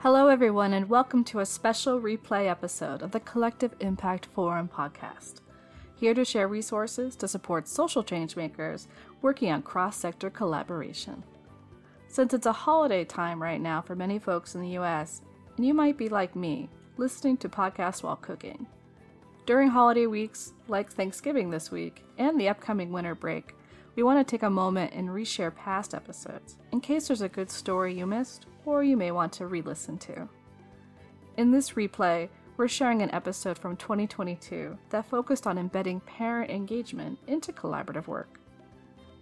Hello, everyone, and welcome to a special replay episode of the Collective Impact Forum podcast. Here to share resources to support social changemakers working on cross sector collaboration. Since it's a holiday time right now for many folks in the US, and you might be like me, listening to podcasts while cooking. During holiday weeks, like Thanksgiving this week, and the upcoming winter break, we want to take a moment and reshare past episodes in case there's a good story you missed or you may want to re listen to. In this replay, we're sharing an episode from 2022 that focused on embedding parent engagement into collaborative work.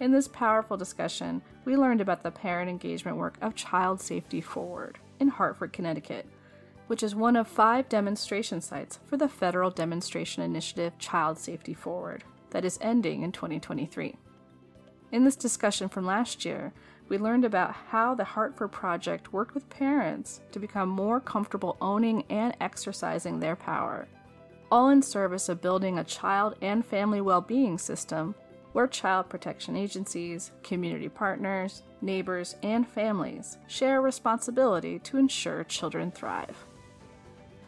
In this powerful discussion, we learned about the parent engagement work of Child Safety Forward in Hartford, Connecticut, which is one of five demonstration sites for the federal demonstration initiative Child Safety Forward that is ending in 2023. In this discussion from last year, we learned about how the Hartford Project worked with parents to become more comfortable owning and exercising their power, all in service of building a child and family well being system where child protection agencies, community partners, neighbors, and families share a responsibility to ensure children thrive.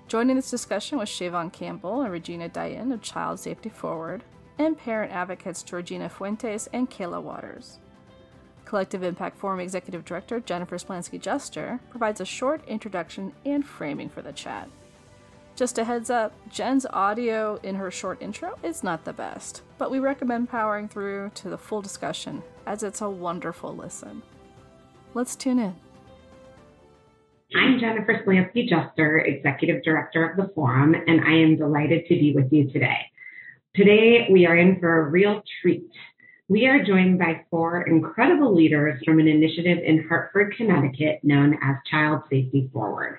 Joining this discussion was Chavon Campbell and Regina Dyton of Child Safety Forward, and parent advocates Georgina Fuentes and Kayla Waters. Collective Impact Forum Executive Director Jennifer Splansky Juster provides a short introduction and framing for the chat. Just a heads up, Jen's audio in her short intro is not the best, but we recommend powering through to the full discussion as it's a wonderful listen. Let's tune in. I'm Jennifer Splansky Juster, Executive Director of the Forum, and I am delighted to be with you today. Today, we are in for a real treat. We are joined by four incredible leaders from an initiative in Hartford, Connecticut known as Child Safety Forward.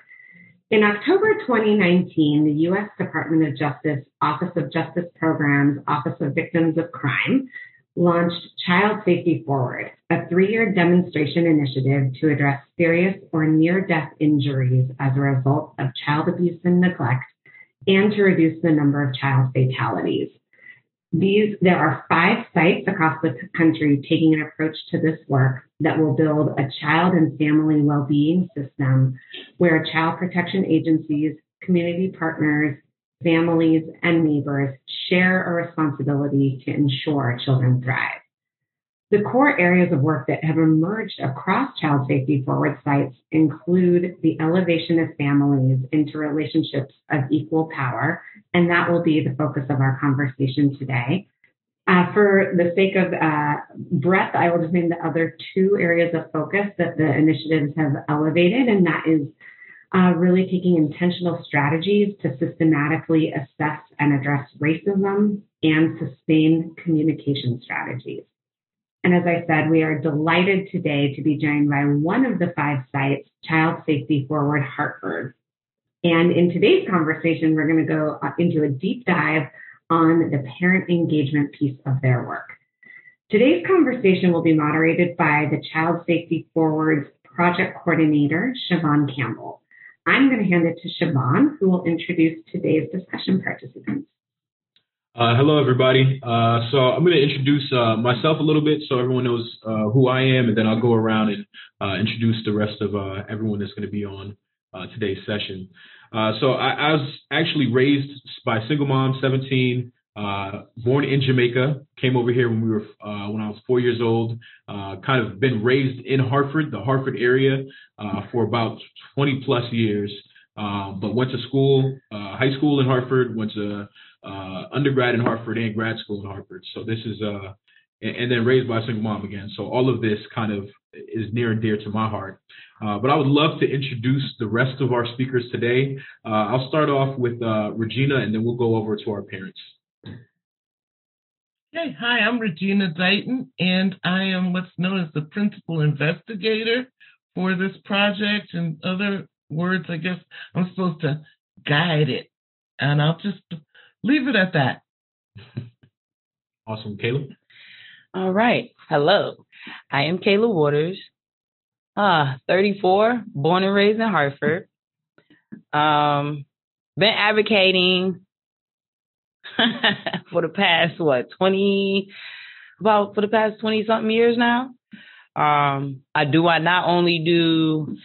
In October 2019, the U.S. Department of Justice Office of Justice Programs Office of Victims of Crime launched Child Safety Forward, a three-year demonstration initiative to address serious or near-death injuries as a result of child abuse and neglect and to reduce the number of child fatalities. These, there are five sites across the country taking an approach to this work that will build a child and family well-being system where child protection agencies, community partners, families, and neighbors share a responsibility to ensure children thrive. The core areas of work that have emerged across child safety forward sites include the elevation of families into relationships of equal power, and that will be the focus of our conversation today. Uh, for the sake of uh, breadth, I will just name the other two areas of focus that the initiatives have elevated, and that is uh, really taking intentional strategies to systematically assess and address racism and sustain communication strategies. And as I said, we are delighted today to be joined by one of the five sites, Child Safety Forward Hartford. And in today's conversation, we're going to go uh, into a deep dive on the parent engagement piece of their work. Today's conversation will be moderated by the Child Safety Forward's project coordinator, Chavon Campbell. I'm going to hand it to Chavon, who will introduce today's discussion participants. Uh, hello, everybody. Uh, so I'm going to introduce uh, myself a little bit so everyone knows uh, who I am, and then I'll go around and uh, introduce the rest of uh, everyone that's going to be on today's session. so I, I, was actually raised by a single mom, 17, born in Jamaica. Came over here when we were when I was four years old. kind of been raised in Hartford, the Hartford area, for about 20 plus years. but went to school, high school in Hartford. Went to uh, undergrad in Hartford and grad school in Hartford. So this is uh, and, and, then raised by a single mom again. So all of this kind of is near and dear to my heart. Uh, but I would love to introduce the rest of our speakers today. Uh, I'll start off with uh, Regina, and then we'll go over to our parents. Hey, hi, I'm Regina Dyton, and I am what's known as the principal investigator for this project. In other words, I guess I'm supposed to guide it. And I'll just leave it at that. awesome. Kayla? All right. Hello. I am Kayla Waters, uh, 34, born and raised in Hartford. Um, been advocating for the past, what, 20, about for the past 20 something years now. Um, I do, I not only do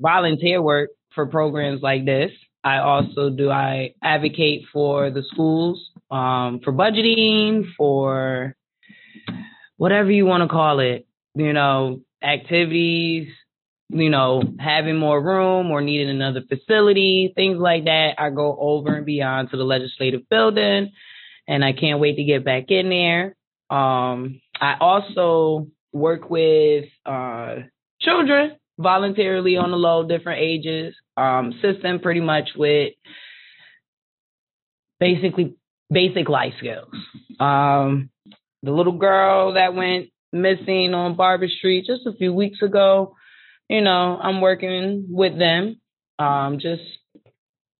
volunteer work for programs like this. I also do I advocate for the schools um, for budgeting, for whatever you want to call it, you know, activities, you know, having more room or needing another facility, things like that. I go over and beyond to the legislative building and I can't wait to get back in there. Um, I also work with uh, children voluntarily on the low, different ages, um, assist them pretty much with basically basic life skills. Um, the little girl that went missing on Barber Street just a few weeks ago, you know, I'm working with them, um, just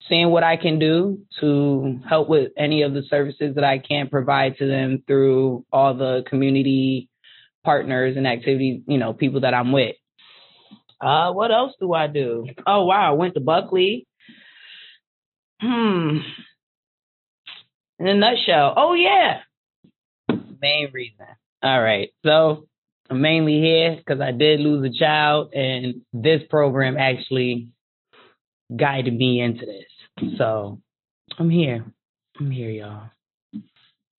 seeing what I can do to help with any of the services that I can provide to them through all the community partners and activities, you know, people that I'm with. Uh, what else do I do? Oh wow, I went to Bulkeley. Hmm. In a nutshell. Oh yeah. Main reason. All right. So I'm mainly here because I did lose a child, and this program actually guided me into this. So I'm here. I'm here, y'all.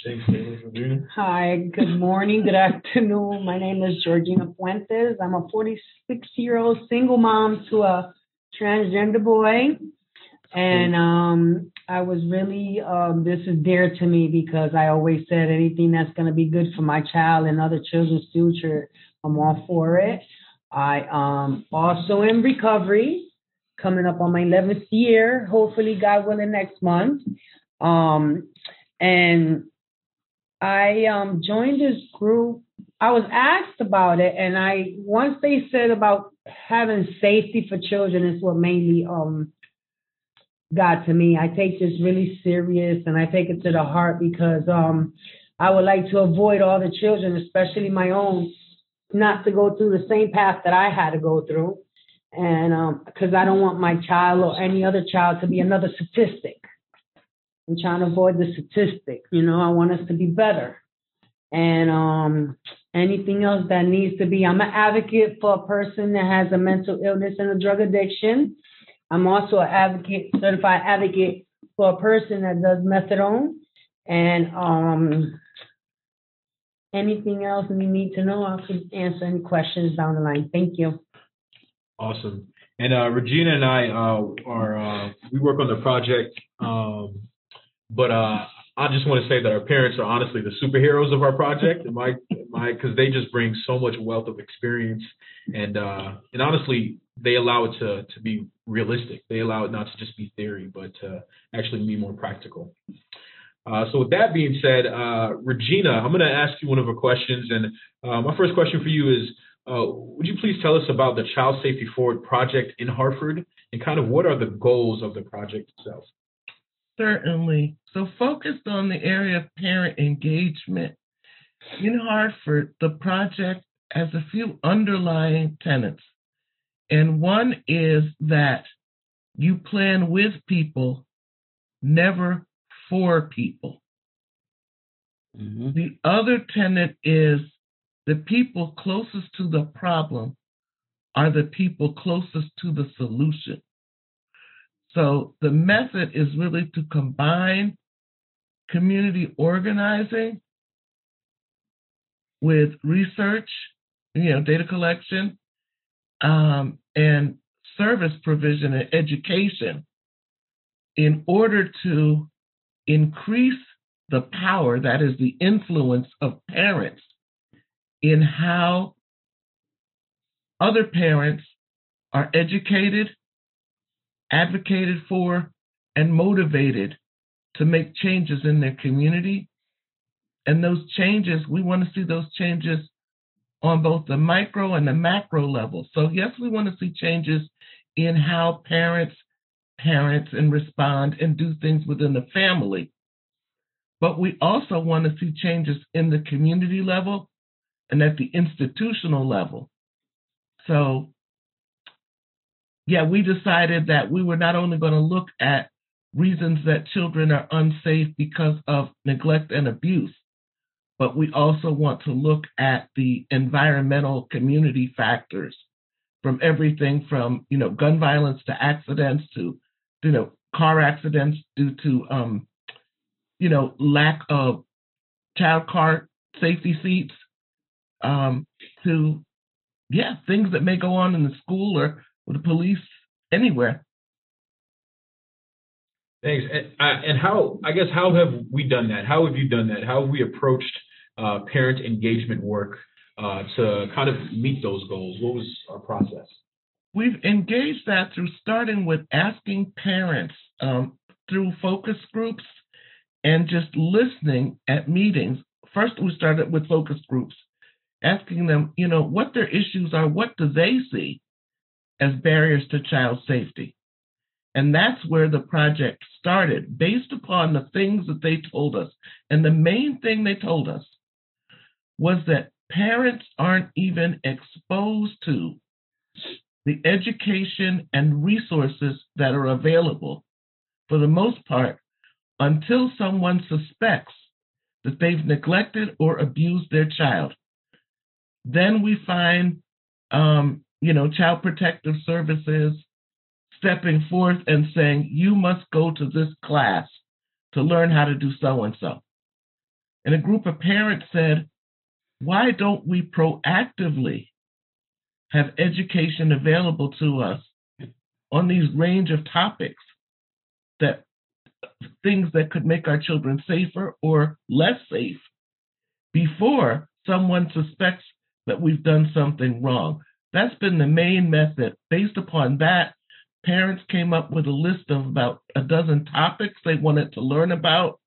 Thanks, Taylor. Hi, good morning, good afternoon. My name is Georgina Fuentes. I'm a 46 year old single mom to a transgender boy. And um, I was really, um, this is dear to me because I always said anything that's going to be good for my child and other children's future, I'm all for it. I um, also in recovery, coming up on my 11th year, hopefully, God willing, next month. Um, and I um, joined this group. I was asked about it, and I once they said about having safety for children is what mainly um, got to me. I take this really serious, and I take it to the heart because um, I would like to avoid all the children, especially my own, not to go through the same path that I had to go through, and because um, I don't want my child or any other child to be another statistic. I'm trying to avoid the statistic. You know, I want us to be better. And um, anything else that needs to be, I'm an advocate for a person that has a mental illness and a drug addiction. I'm also an advocate, certified advocate for a person that does methadone. And um, anything else you need to know, I can answer any questions down the line. Thank you. Awesome. And uh, Regina and I uh, are uh, we work on the project um, but uh, I just want to say that our parents are honestly the superheroes of our project, my my because they just bring so much wealth of experience, and uh, and honestly, they allow it to to be realistic. They allow it not to just be theory, but to actually be more practical. Uh, so with that being said, uh, Regina, I'm going to ask you one of our questions, and uh, my first question for you is, uh, would you please tell us about the Child Safety Forward project in Hartford, and kind of what are the goals of the project itself? Certainly. So, focused on the area of parent engagement, in Hartford, the project has a few underlying tenets. And one is that you plan with people, never for people. Mm-hmm. The other tenet is the people closest to the problem are the people closest to the solution. So the method is really to combine community organizing with research, you know, data collection, um, and service provision and education in order to increase the power, that is the influence of parents in how other parents are educated advocated for, and motivated to make changes in their community. And those changes, we want to see those changes on both the micro and the macro level. So, yes, we want to see changes in how parents parents and respond and do things within the family. But we also want to see changes in the community level and at the institutional level. So yeah, we decided that we were not only going to look at reasons that children are unsafe because of neglect and abuse, but we also want to look at the environmental community factors from everything from you know gun violence to accidents to you know car accidents due to um, you know lack of child car safety seats um, to yeah things that may go on in the school or with the police anywhere. Thanks. And, uh, and how I guess how have we done that? How have you done that? How have we approached uh, parent engagement work uh, to kind of meet those goals? What was our process? We've engaged that through starting with asking parents um, through focus groups and just listening at meetings. First, we started with focus groups, asking them, you know, what their issues are, what do they see as barriers to child safety? And that's where the project started, based upon the things that they told us. And the main thing they told us was that parents aren't even exposed to the education and resources that are available for the most part until someone suspects that they've neglected or abused their child. Then we find, um, you know, child protective services stepping forth and saying, you must go to this class to learn how to do so and so. And a group of parents said, why don't we proactively have education available to us on these range of topics that things that could make our children safer or less safe before someone suspects that we've done something wrong. That's been the main method. Based upon that, parents came up with a list of about a dozen topics they wanted to learn about.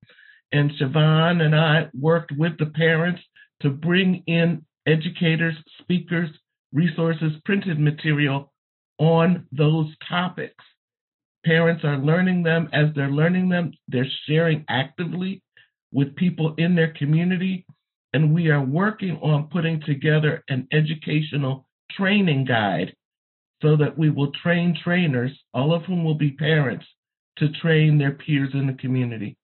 And Chavon and I worked with the parents to bring in educators, speakers, resources, printed material on those topics. Parents are learning them. As they're learning them, they're sharing actively with people in their community. And we are working on putting together an educational training guide so that we will train trainers, all of whom will be parents, to train their peers in the community.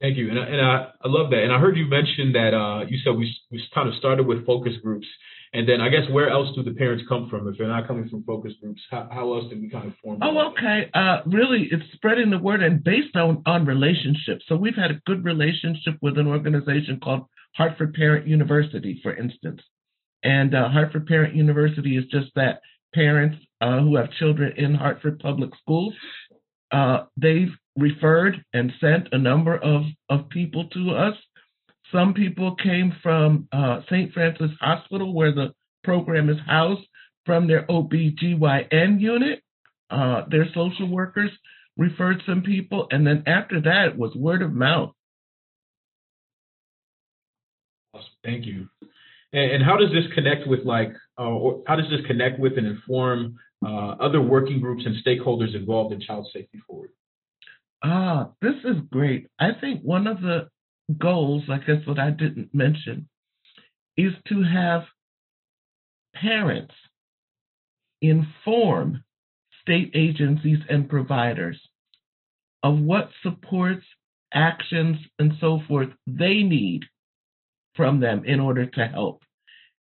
Thank you, and, I, and I, I love that. And I heard you mention that uh, you said we we kind of started with focus groups, and then I guess where else do the parents come from if they're not coming from focus groups? How, how else did we kind of form? Oh, okay. Uh, really, it's spreading the word and based on on relationships. So we've had a good relationship with an organization called Hartford Parent University, for instance, and uh, Hartford Parent University is just that parents uh, who have children in Hartford Public Schools. Uh, they've referred and sent a number of, of people to us. Some people came from uh, St. Francis Hospital, where the program is housed, from their OBGYN unit. Uh, their social workers referred some people, and then after that, it was word of mouth. Thank you. And, how does this connect with like, uh, or how does this connect with and inform uh, other working groups and stakeholders involved in Child Safety Forward? Ah, this is great. I think one of the goals, I guess what I didn't mention, is to have parents inform state agencies and providers of what supports, actions, and so forth they need from them in order to help.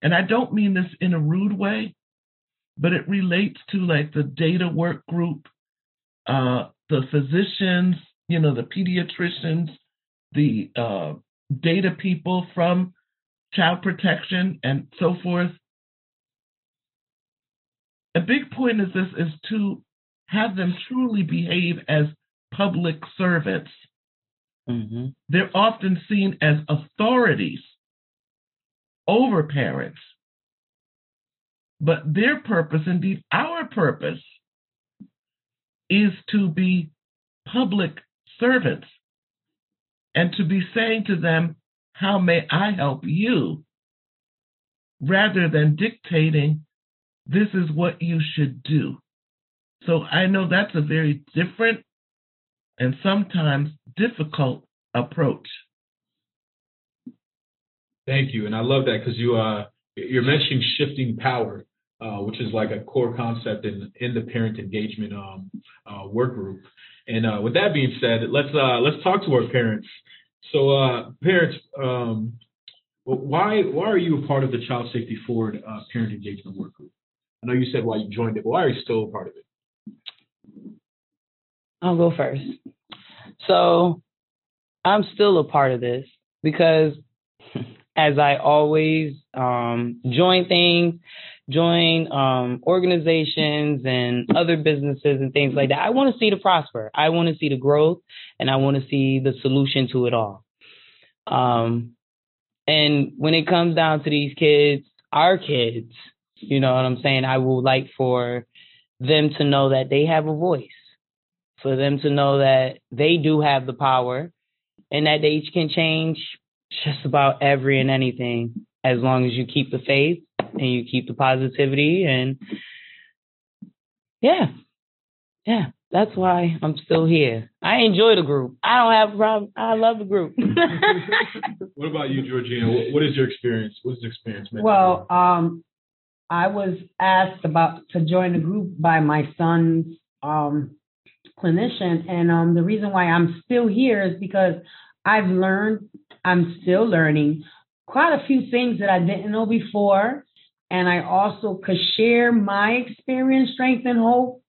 And I don't mean this in a rude way, but it relates to like the data work group, uh, the physicians, you know, the pediatricians, the uh, data people from child protection and so forth. A big point is this is to have them truly behave as public servants. Mm-hmm. They're often seen as authorities over parents. But their purpose, indeed our purpose, is to be public servants and to be saying to them, How may I help you? rather than dictating, This is what you should do. So I know that's a very different and sometimes difficult approach. Thank you, and I love that because you uh, you're mentioning shifting power, uh, which is like a core concept in in the parent engagement um, uh, work group. And uh, with that being said, let's uh, let's talk to our parents. So, uh, parents, um, why why are you a part of the Child Safety Forward Parent Engagement Work Group? I know you said why you joined it, but why are you still a part of it? I'll go first. So I'm still a part of this because as I always um, join things, join um, organizations and other businesses and things like that, I want to see the prosper. I want to see the growth and I want to see the solution to it all. Um, and when it comes down to these kids, our kids, you know what I'm saying? I would like for them to know that they have a voice, for them to know that they do have the power and that they can change just about every and anything as long as you keep the faith and you keep the positivity and yeah. Yeah that's why i'm still here. I enjoy the group. I don't have a problem. I love the group. What about you georgina? What is your experience? What's the experience well um i was asked about to join the group by my son's um clinician and um the reason why i'm still here is because i've learned i'm still learning quite a few things that I didn't know before. And I also could share my experience, strength, and hope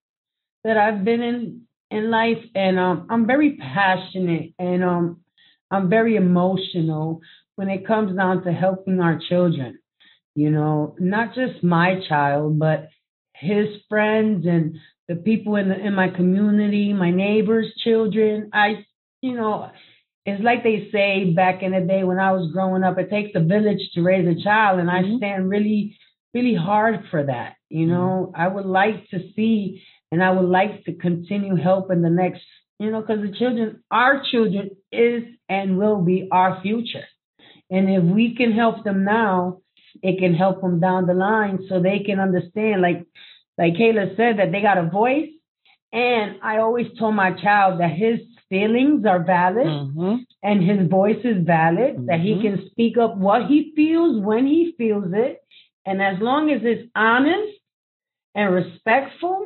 that I've been in in life. And um, I'm very passionate and um, I'm very emotional when it comes down to helping our children. You know, not just my child, but his friends and the people in the, in my community, my neighbors' children. I, you know, it's like they say back in the day when I was growing up, it takes a village to raise a child, and mm-hmm. I stand really, really hard for that. You know, mm-hmm. I would like to see, and I would like to continue helping the next, you know, because the children, our children, is and will be our future, and if we can help them now, it can help them down the line so they can understand, like, like Kayla said, that they got a voice. And I always told my child that his feelings are valid mm-hmm. and his voice is valid, mm-hmm. that he mm-hmm. can speak up what he feels when he feels it. And as long as it's honest and respectful,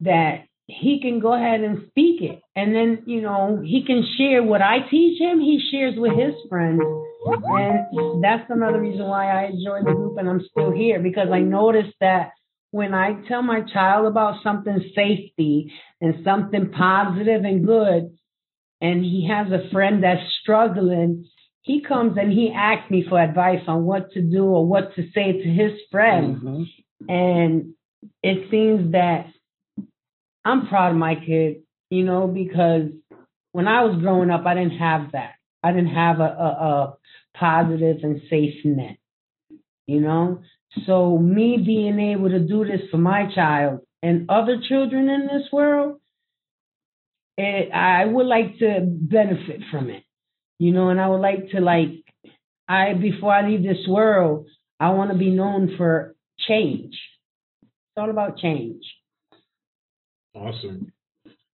that he can go ahead and speak it. And then, you know, he can share what I teach him, he shares with his friends. And that's another reason why I enjoy the group and I'm still here because I noticed that when I tell my child about something safety and something positive and good, and he has a friend that's struggling, he comes and he asks me for advice on what to do or what to say to his friend. Mm-hmm. And it seems that I'm proud of my kid, you know, because when I was growing up, I didn't have that. I didn't have a, a, a positive and safe net, you know? So, me being able to do this for my child and other children in this world, it, I would like to benefit from it, you know, and I would like to like I before I leave this world, I want to be known for change. It's all about change. Awesome,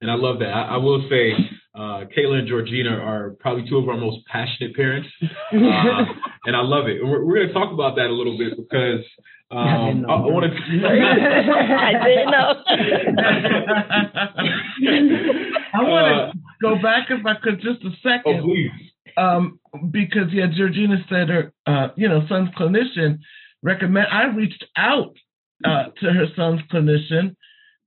and I love that. I, I will say, uh, Kayla and Georgina are probably two of our most passionate parents, uh, and I love it. We're, we're going to talk about that a little bit because um, I, I want to. I didn't know. I want to uh, go back if I could just a second. Oh, please. Um, because yeah, Georgina said her, uh, you know, son's clinician recommend. I reached out uh, to her son's clinician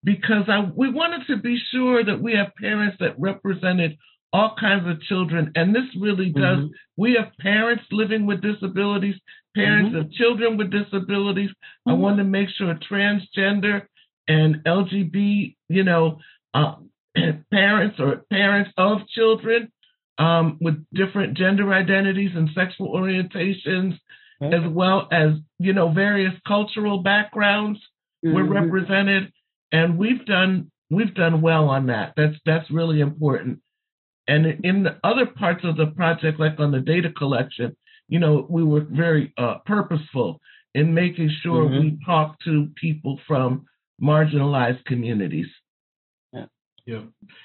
because I we wanted to be sure that we have parents that represented all kinds of children, and this really does. Mm-hmm. We have parents living with disabilities, parents mm-hmm. of children with disabilities. Mm-hmm. I want to make sure transgender and LGBT, you know, uh, parents or parents of children um, with different gender identities and sexual orientations, as well as you know various cultural backgrounds mm-hmm. were represented, and we've done we've done well on that. That's that's really important. And in the other parts of the project, like on the data collection, you know, we were very uh, purposeful in making sure mm-hmm. we talk to people from marginalized communities. Yeah. Yeah.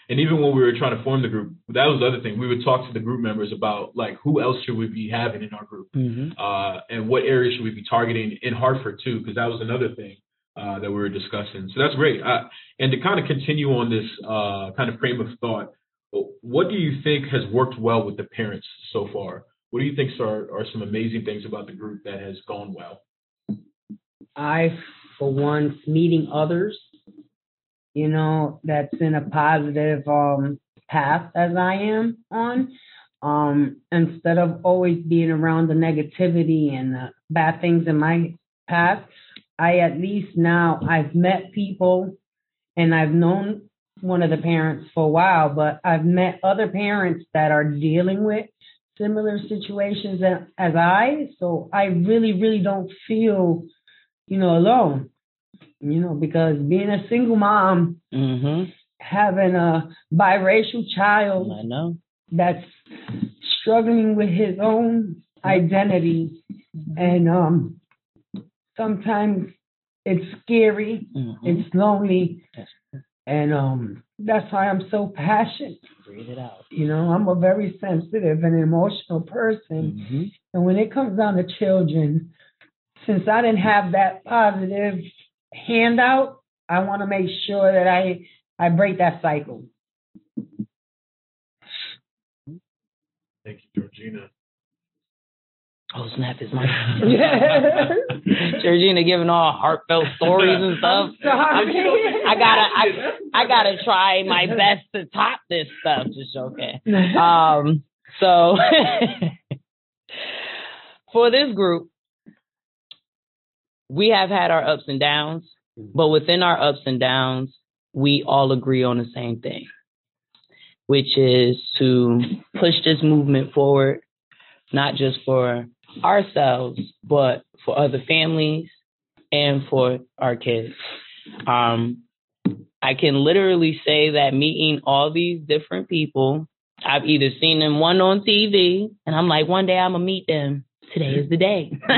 And even when we were trying to form the group, that was the other thing. We would talk to the group members about like who else should we be having in our group, mm-hmm. uh, and what areas should we be targeting in Hartford too, because that was another thing uh, that we were discussing. So that's great. And to kind of continue on this uh, kind of frame of thought, what do you think has worked well with the parents so far? what do you think are, are some amazing things about the group that has gone well? I, for one, meeting others, you know, that's in a positive um, path as I am on. Um, instead of always being around the negativity and the bad things in my past, I at least now I've met people and I've known one of the parents for a while, but I've met other parents that are dealing with similar situations as I. So I really, really don't feel, you know, alone. You know, because being a single mom, Mm-hmm. having a biracial child I know. that's struggling with his own identity, and um, sometimes it's scary, Mhm. it's lonely, Yes. and um, that's why I'm so passionate. Breathe it out. You know, I'm a very sensitive and emotional person. Mm-hmm. And when it comes down to children, since I didn't have that positive handout, I want to make sure that I I break that cycle. Thank you, Georgina. Oh snap! Is my Georgina giving all heartfelt stories and stuff. I gotta, I, I gotta try my best to top this stuff. Just okay. Um, so for this group, we have had our ups and downs, but within our ups and downs, we all agree on the same thing, which is to push this movement forward, not just for ourselves, but for other families and for our kids. Um, I can literally say that meeting all these different people, I've either seen them one on TV, and I'm like, one day I'm gonna meet them. Today is the day.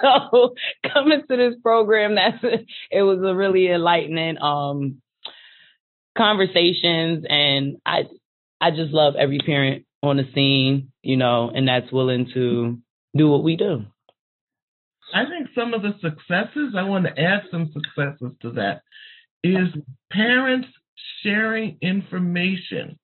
so coming to this program, that's it was a really enlightening um conversations, and I I just love every parent on the scene, you know, and that's willing to do what we do. I think some of the successes, I want to add some successes to that, is parents sharing information,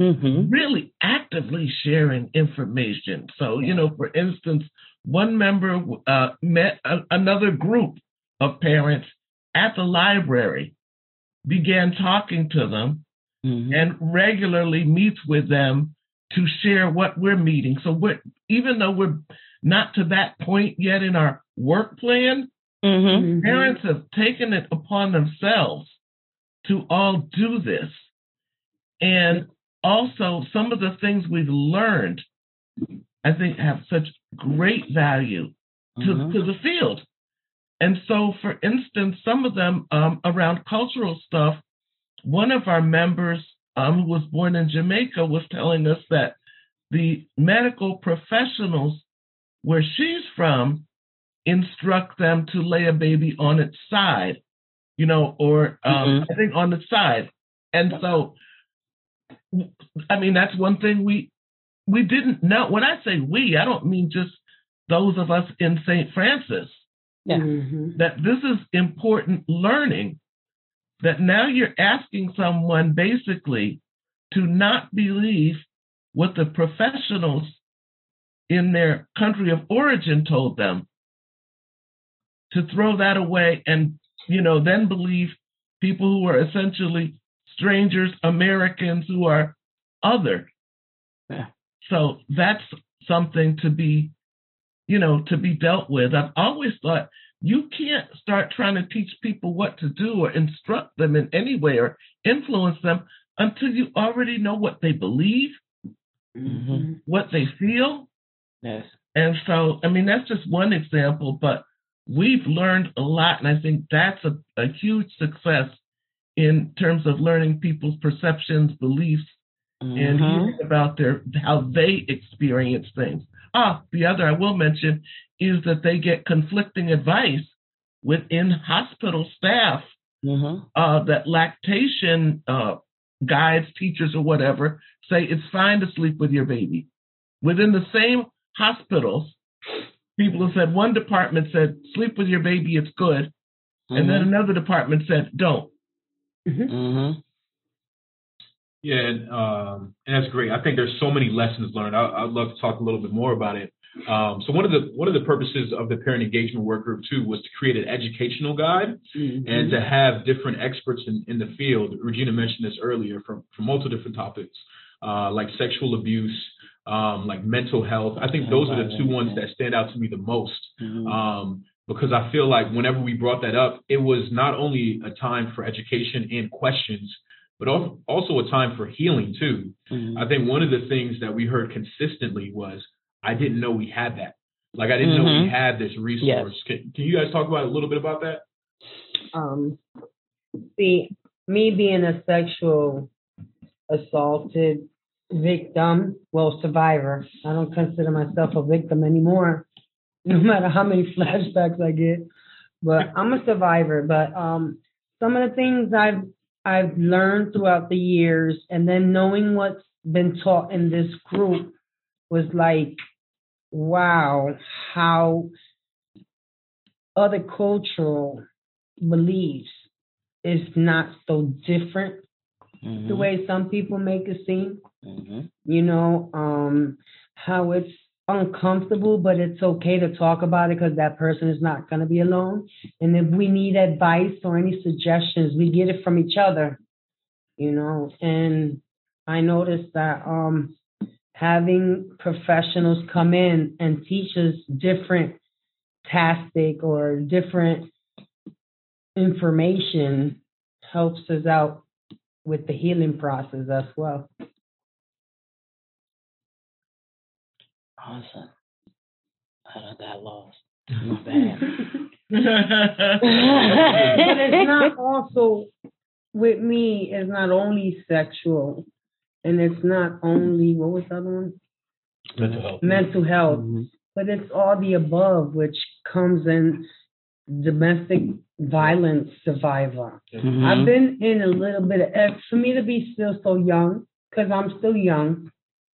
Mm-hmm. really actively sharing information. So, you know, for instance, one member uh, met a, another group of parents at the library, began talking to them, Mm-hmm. and regularly meets with them to share what we're meeting. So we're even though we're not to that point yet in our work plan, Mm-hmm. parents have taken it upon themselves to all do this. And also some of the things we've learned, I think have such great value to, Mhm. to the field. And so, for instance, some of them um, around cultural stuff, one of our members um, who was born in Jamaica was telling us that the medical professionals where she's from instruct them to lay a baby on its side, you know, or um, Mhm. I think on its side. And so, I mean, that's one thing we we didn't know. When I say we, I don't mean just those of us in St. Francis. Yeah. Mhm. That this is important learning. That now you're asking someone basically to not believe what the professionals in their country of origin told them, to throw that away and, you know, then believe people who are essentially strangers, Americans who are other. Yeah. So that's something to be, you know, to be dealt with. I've always thought you can't start trying to teach people what to do or instruct them in any way or influence them until you already know what they believe, Mhm. what they feel. Yes. And so, I mean, that's just one example, but we've learned a lot. And I think that's a, a huge success in terms of learning people's perceptions, beliefs, and Mhm. hearing about their how they experience things. Ah, the other I will mention is that they get conflicting advice within hospital staff Mhm. uh, that lactation uh, guides, teachers, or whatever say it's fine to sleep with your baby. Within the same hospitals, people have said one department said sleep with your baby, it's good, and then Mhm. another department said don't. Mhm. Yeah, and, um, and that's great. I think there's so many lessons learned. I, I'd love to talk a little bit more about it. Um, so one of the one of the purposes of the parent engagement work group too was to create an educational guide Mm-hmm. and to have different experts in, in the field. Regina mentioned this earlier from from multiple different topics, uh, like sexual abuse, um, like mental health. I think those are the two ones that stand out to me the most. Mhm. Um, because I feel like whenever we brought that up, it was not only a time for education and questions, but also a time for healing too. Mhm. I think one of the things that we heard consistently was, I didn't know we had that. Like I didn't know we Mhm. had this resource. Can, can you guys talk about a little bit about that? um, see, me being a sexual assaulted victim, well, survivor. I don't consider myself a victim anymore, no matter how many flashbacks I get. But I'm a survivor. But um, some of the things I've I've learned throughout the years, and then knowing what's been taught in this group was like, wow, how other cultural beliefs is not so different Mhm. the way some people make it seem. Mhm. You know, um, how it's uncomfortable, but it's okay to talk about it because that person is not going to be alone. And if we need advice or any suggestions, we get it from each other. You know, and I noticed that um, having professionals come in and teach us different tactic or different information helps us out with the healing process as well. Awesome. I done got lost. My bad. but it's not also with me it's not only sexual and it's not only what was the other one Mental health. mental health Mhm. but it's all the above which comes in domestic violence survivor Mhm. i've been in a little bit of eh, for me to be still so young because i'm still young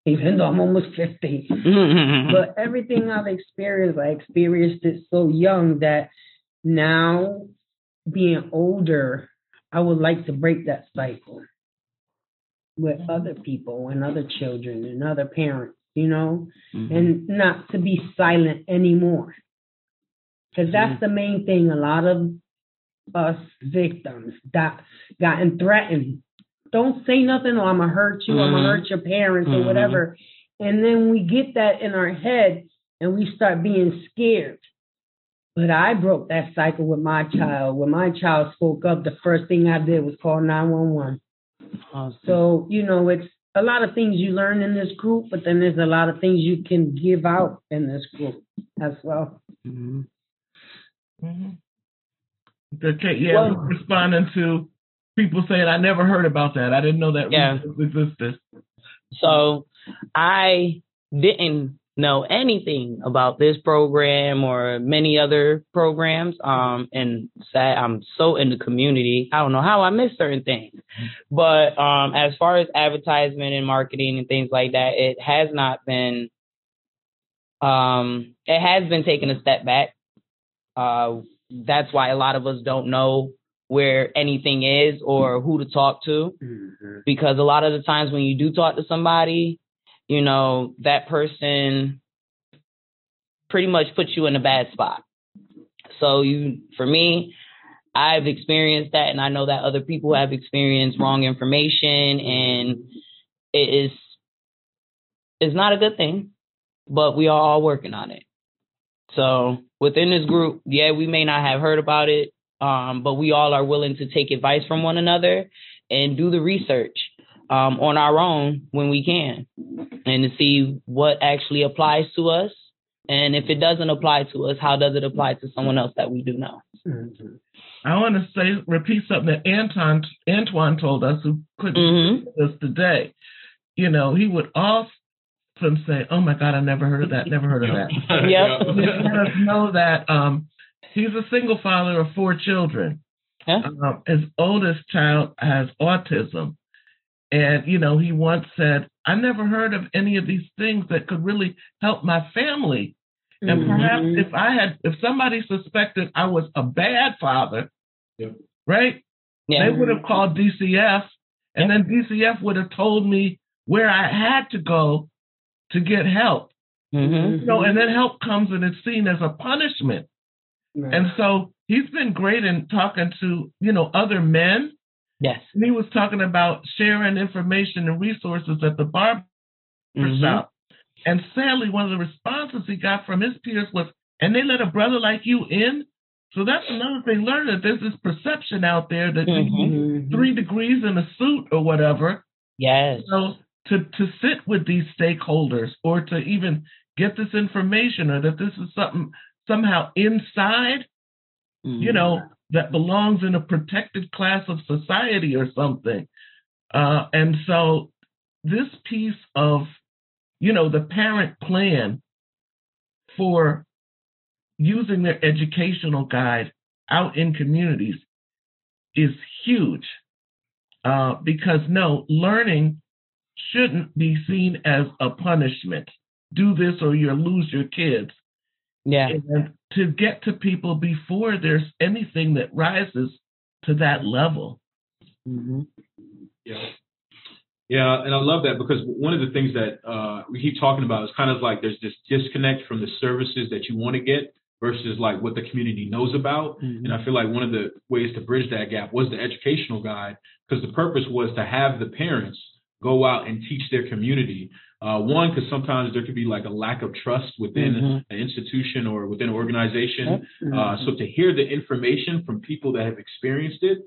even though i'm almost 50 Mhm. but everything I've experienced, I experienced it so young that now being older, I would like to break that cycle with other people and other children and other parents, you know, Mhm. and not to be silent anymore. Because that's the main thing. A lot of us victims got gotten threatened. Don't say nothing, or I'm gonna hurt you. I'm Mhm. gonna hurt your parents, or Mhm. whatever. And then we get that in our head, and we start being scared. But I broke that cycle with my child. When my child spoke up, the first thing I did was call 911. Awesome. So, you know, it's a lot of things you learn in this group, but then there's a lot of things you can give out in this group as well. Mhm. Mhm. Okay, yeah, Well- responding to people saying, I never heard about that. I didn't know that Yeah. existed. So I didn't know anything about this program or many other programs. Um, and sad, I'm so in the community. I don't know how I miss certain things. But um, as far as advertisement and marketing and things like that, it has not been. Um, it has been taking a step back. Uh, that's why a lot of us don't know where anything is or who to talk to mm-hmm. because a lot of the times when you do talk to somebody, you know, that person pretty much puts you in a bad spot. So you for me, I've experienced that and I know that other people have experienced wrong information and it is it's not a good thing, but we are all working on it. So within this group, yeah, we may not have heard about it, um, but we all are willing to take advice from one another and do the research um, on our own when we can and to see what actually applies to us. And if it doesn't apply to us, how does it apply to someone else that we do know? I want to say, repeat something that Anton Antoine told us, who couldn't Mm-hmm. with us today. You know, he would often say, "Oh my God, I never heard of that. Never heard of that." Yep. Let us know that um, he's a single father of four children. Yeah. Um, his oldest child has autism, and you know, he once said, "I never heard of any of these things that could really help my family." And perhaps if I had, if somebody suspected I was a bad father, Yep. right? Yeah. They would have called DCF And then DCF would have told me where I had to go to get help. Mm-hmm. You know, and then help comes and it's seen as a punishment. Right. And so he's been great in talking to, you know, other men. Yes. And he was talking about sharing information and resources at the barber Mhm. shop. And sadly, one of the responses he got from his peers was, and they let a brother like you in? So that's another thing. Learn that there's this perception out there that you Mhm. need Mhm. three degrees in a suit or whatever. Yes. So to, to sit with these stakeholders or to even get this information or that this is something somehow inside, you know, that belongs in a protected class of society or something. Uh, and so this piece of, you know, the parent plan for using their educational guide out in communities is huge. Uh, because no, learning shouldn't be seen as a punishment. Do this or you'll lose your kids Yeah. and to get to people before there's anything that rises to that level. Mm-hmm. Yeah. Yeah, and I love that because one of the things that uh, we keep talking about is kind of like there's this disconnect from the services that you want to get versus like what the community knows about. And I feel like one of the ways to bridge that gap was the educational guide because the purpose was to have the parents go out and teach their community. Uh, one, because sometimes there could be like a lack of trust within Mhm. an institution or within an organization. Mhm. Uh, so to hear the information from people that have experienced it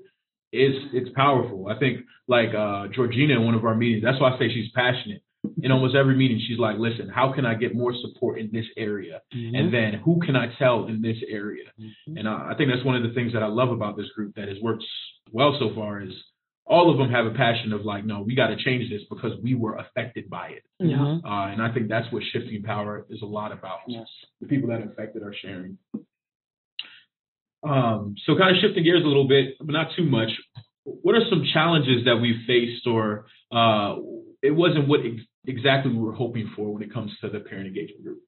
is it's powerful. I think like uh, Georgina in one of our meetings, that's why I say she's passionate. In almost every meeting, she's like, "Listen, how can I get more support in this area? Mm-hmm. And then who can I tell in this area?" And uh, I think that's one of the things that I love about this group that has worked well so far is all of them have a passion of like, "No, we got to change this because we were affected by it." Yeah. Uh, and I think that's what shifting power is a lot about. Yes. The people that are affected are sharing. Um, so kind of shifting gears a little bit, but not too much. What are some challenges that we've faced, or uh, it wasn't what ex- exactly we were hoping for when it comes to the parent engagement group?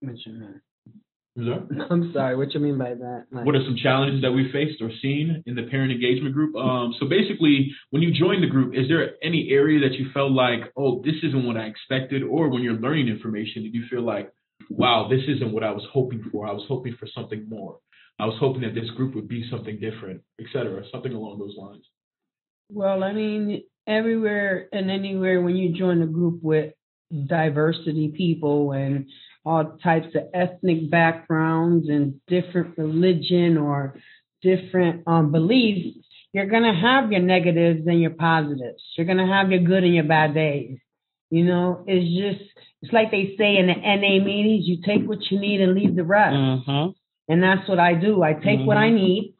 What you mean? Is there- I'm sorry. What you mean by that? Like, What are some challenges that we faced or seen in the parent engagement group? Um, so basically, when you joined the group, is there any area that you felt like, oh, this isn't what I expected, or when you're learning information, did you feel like, wow, this isn't what I was hoping for? I was hoping for something more. I was hoping that this group would be something different, et cetera, something along those lines. Well, I mean, everywhere and anywhere when you join a group with diversity people and all types of ethnic backgrounds and different religion or different um, beliefs, you're going to have your negatives and your positives. You're going to have your good and your bad days. You know, it's just, it's like they say in the NA meetings, you take what you need and leave the rest. Mm-hmm. And that's what I do. I take what I need,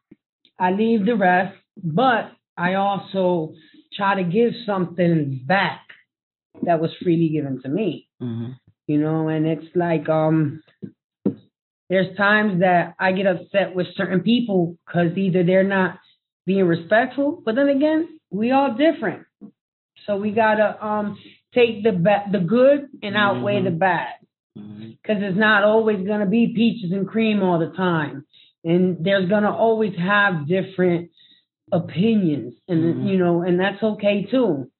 I leave the rest, but I also try to give something back that was freely given to me. Mm-hmm. You know, and it's like um there's times that I get upset with certain people because either they're not being respectful, but then again, we all different. So we gotta um take the ba- the good and outweigh the bad Mm-hmm. because it's not always going to be peaches and cream all the time and there's going to always have different opinions and Mhm. you know and that's okay too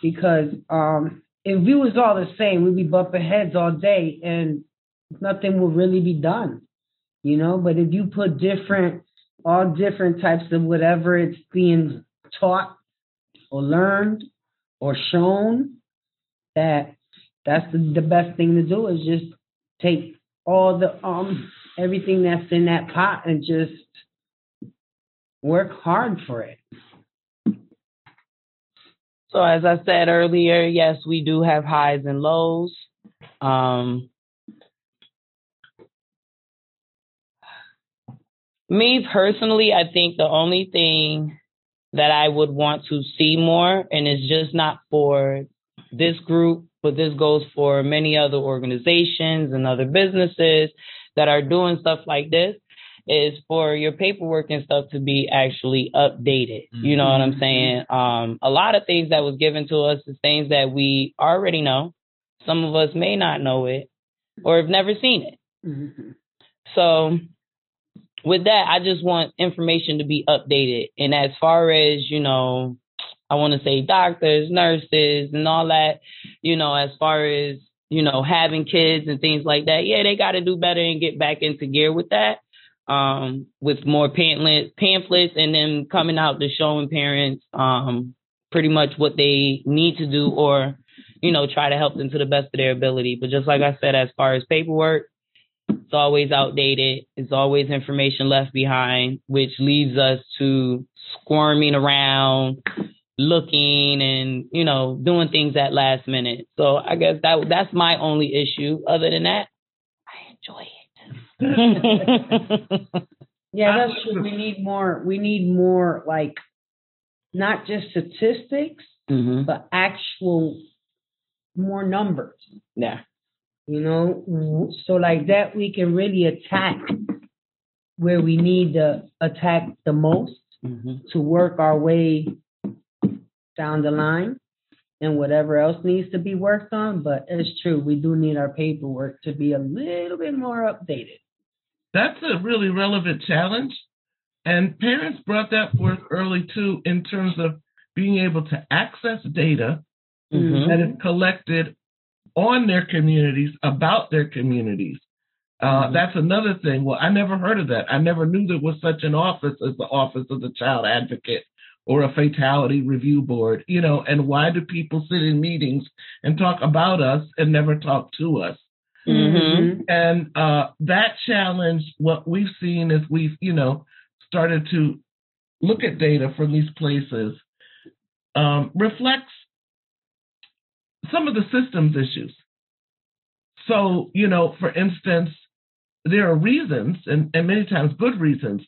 because um if we was all the same we'd be bumping heads all day and nothing will really be done you know but if you put different all different types of whatever it's being taught or learned or shown that that's the, the best thing to do is just take all the um everything that's in that pot and just work hard for it. So as I said earlier, yes, we do have highs and lows. Um, me personally, I think the only thing that I would want to see more, and it's just not for this group, but this goes for many other organizations and other businesses that are doing stuff like this, is for your paperwork and stuff to be actually updated. You know what I'm saying? Um, a lot of things that was given to us is things that we already know. Some of us may not know it or have never seen it. Mm-hmm. So with that, I just want information to be updated. And as far as, you know, I want to say doctors, nurses, and all that, you know, as far as, you know, having kids and things like that. Yeah, they got to do better and get back into gear with that. Um, with more pamphlet, pamphlets and then coming out to showing parents um, pretty much what they need to do or, you know, try to help them to the best of their ability. But just like I said, as far as paperwork, it's always outdated. It's always information left behind, which leads us to squirming around, looking and, you know, doing things at last minute. So I guess that that's my only issue. Other than that, I enjoy it. yeah, that's true. We need more we need more like not just statistics, mm-hmm. but actual more numbers. Yeah. You know, so like that we can really attack where we need to attack the most mm-hmm. to work our way down the line and whatever else needs to be worked on. But it's true, we do need our paperwork to be a little bit more updated. That's a really relevant challenge. And parents brought that forth early too in terms of being able to access data mm-hmm. that is collected on their communities about their communities. Uh, mm-hmm. That's another thing. Well, I never heard of that. I never knew there was such an office as the Office of the Child Advocate or a fatality review board, you know, and why do people sit in meetings and talk about us and never talk to us? Mm-hmm. And uh, that challenge, what we've seen is we've, you know, started to look at data from these places um, reflects some of the systems issues. So, you know, for instance, there are reasons, and, and many times good reasons,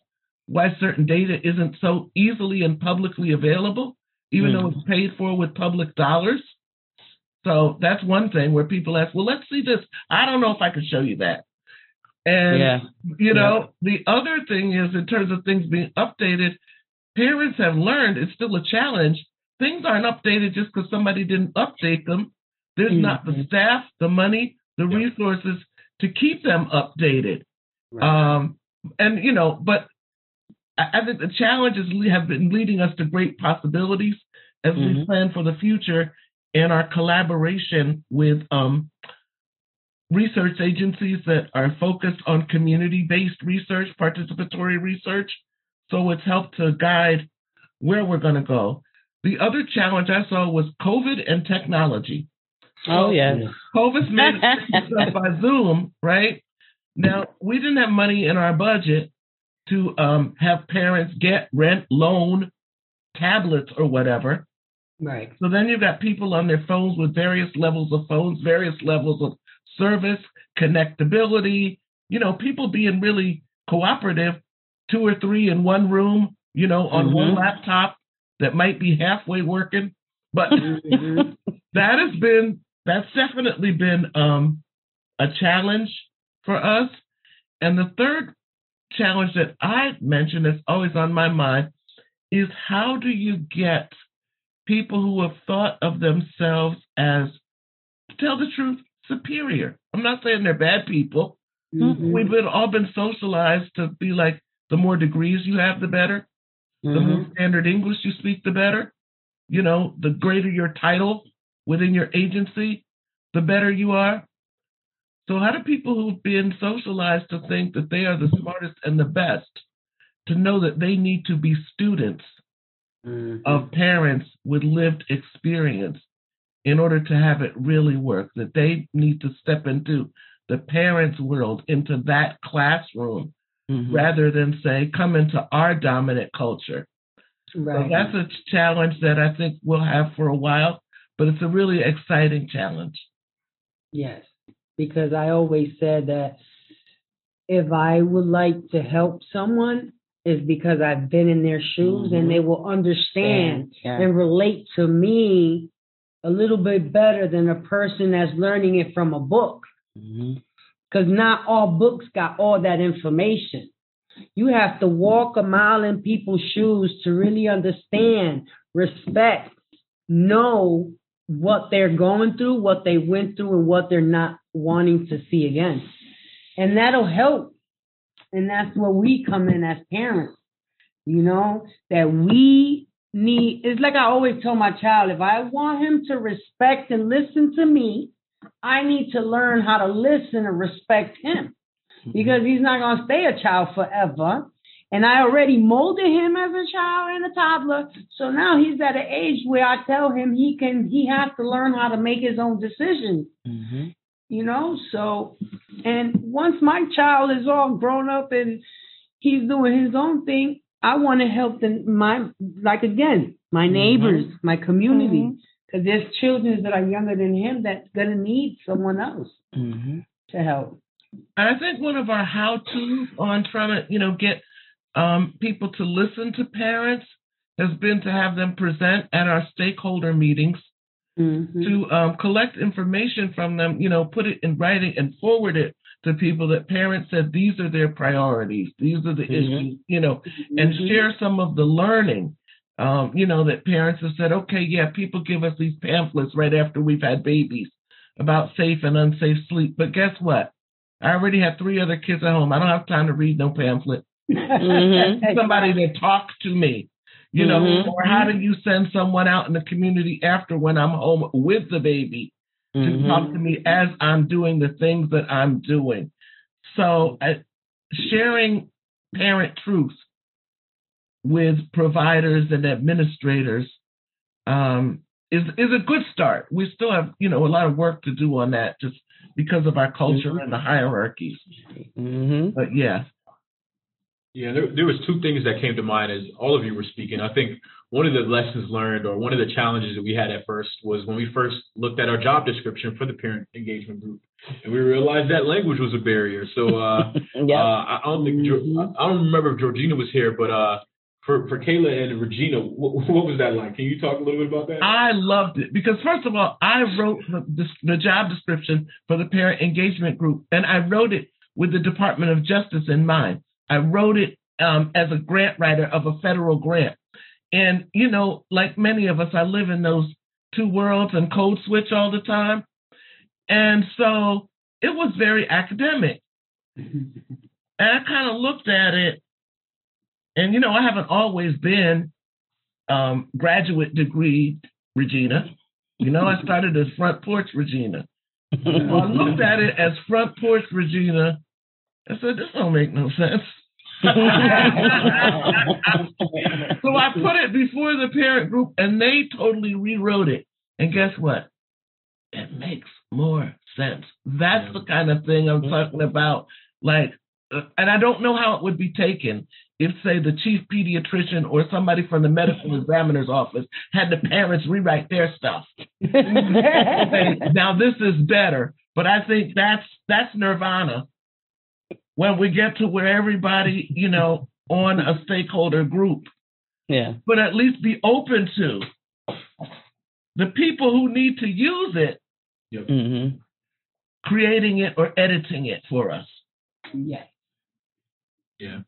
why certain data isn't so easily and publicly available, even mm. though it's paid for with public dollars. So that's one thing where people ask, well, let's see this. I don't know if I can show you that. And, yeah. you know, yeah. the other thing is in terms of things being updated, parents have learned it's still a challenge. Things aren't updated just because somebody didn't update them. There's mm-hmm. not the staff, the money, the yeah. resources to keep them updated. Right. Um, and, you know, but I, think the challenges have been leading us to great possibilities as mm-hmm. we plan for the future and our collaboration with um, research agencies that are focused on community based research, participatory research. So it's helped to guide where we're going to go. The other challenge I saw was COVID and technology. Oh, yes. COVID's made it by Zoom, right? Now, we didn't have money in our budget to um, have parents get rent, loan, tablets, or whatever. Right. So then you've got people on their phones with various levels of phones, various levels of service, connectability, you know, people being really cooperative, two or three in one room, you know, on mm-hmm. one laptop that might be halfway working. But mm-hmm. that has been, that's definitely been um, a challenge for us. And the third challenge that I mentioned that's always on my mind is how do you get people who have thought of themselves as, to tell the truth, superior. I'm not saying they're bad people. Mm-hmm. We've been all been socialized to be like the more degrees you have, the better. Mm-hmm. The more standard English you speak, the better. You know, the greater your title within your agency, the better you are. So, how do people who've been socialized to think that they are the smartest and the best to know that they need to be students mm-hmm. of parents with lived experience in order to have it really work? That they need to step into the parents' world, into that classroom, mm-hmm. rather than say, come into our dominant culture. Right. So that's a challenge that I think we'll have for a while, but it's a really exciting challenge. Yes because I always said that if I would like to help someone, is because I've been in their shoes mm-hmm. and they will understand yeah, yeah. and relate to me a little bit better than a person that's learning it from a book. Because mm-hmm. not all books got all that information. You have to walk a mile in people's shoes to really understand, respect, know what they're going through, what they went through, and what they're not wanting to see again. And that'll help. And that's where we come in as parents, you know, that we need, it's like I always tell my child, if I want him to respect and listen to me, I need to learn how to listen and respect him because he's not going to stay a child forever. And I already molded him as a child and a toddler. So now he's at an age where I tell him he can, he has to learn how to make his own decisions. Mm-hmm. You know, so, and once my child is all grown up and he's doing his own thing, I want to help them, my, like again, my neighbors, mm-hmm. my community, because mm-hmm. there's children that are younger than him that's going to need someone else mm-hmm. to help. And I think one of our how to's on trying to, you know, get um, people to listen to parents has been to have them present at our stakeholder meetings mm-hmm. to um, collect information from them, you know, put it in writing and forward it to people that parents said these are their priorities, these are the mm-hmm. issues, you know, and mm-hmm. share some of the learning. Um, you know, that parents have said, okay, yeah, people give us these pamphlets right after we've had babies about safe and unsafe sleep. But guess what? I already have three other kids at home. I don't have time to read no pamphlet. Mm-hmm. Somebody to talk to me you know, mm-hmm. or how do you send someone out in the community after when I'm home with the baby mm-hmm. to talk to me as I'm doing the things that I'm doing? So, uh, sharing parent truth with providers and administrators um, is is a good start. We still have you know a lot of work to do on that, just because of our culture mm-hmm. and the hierarchies. Mm-hmm. But yeah, yeah, there, there was two things that came to mind as all of you were speaking. I think one of the lessons learned or one of the challenges that we had at first was when we first looked at our job description for the parent engagement group, and we realized that language was a barrier. So uh, yeah. uh, I don't think mm-hmm. I don't remember if Georgina was here, but uh, for for Kayla and Regina, what, what, was that like? Can you talk a little bit about that? I loved it because first of all, I wrote the, the job description for the parent engagement group, and I wrote it with the Department of Justice in mind. I wrote it um, as a grant writer of a federal grant. And, you know, like many of us, I live in those two worlds and code switch all the time. And so it was very academic. and I kind of looked at it, and, you know, I haven't always been um, graduate degree Regina. You know, I started as front porch Regina. I looked at it as front porch Regina. I said, this don't make no sense. so I put it before the parent group and they totally rewrote it. And guess what? It makes more sense. That's the kind of thing I'm talking about. Like, uh, and I don't know how it would be taken if, say, the chief pediatrician or somebody from the medical examiner's office had the parents rewrite their stuff. now this is better, but I think that's that's nirvana when we get to where everybody, you know, on a stakeholder group. Yeah. But at least be open to the people who need to use it, yep. mm-hmm. creating it or editing it for us. Yeah. Yeah.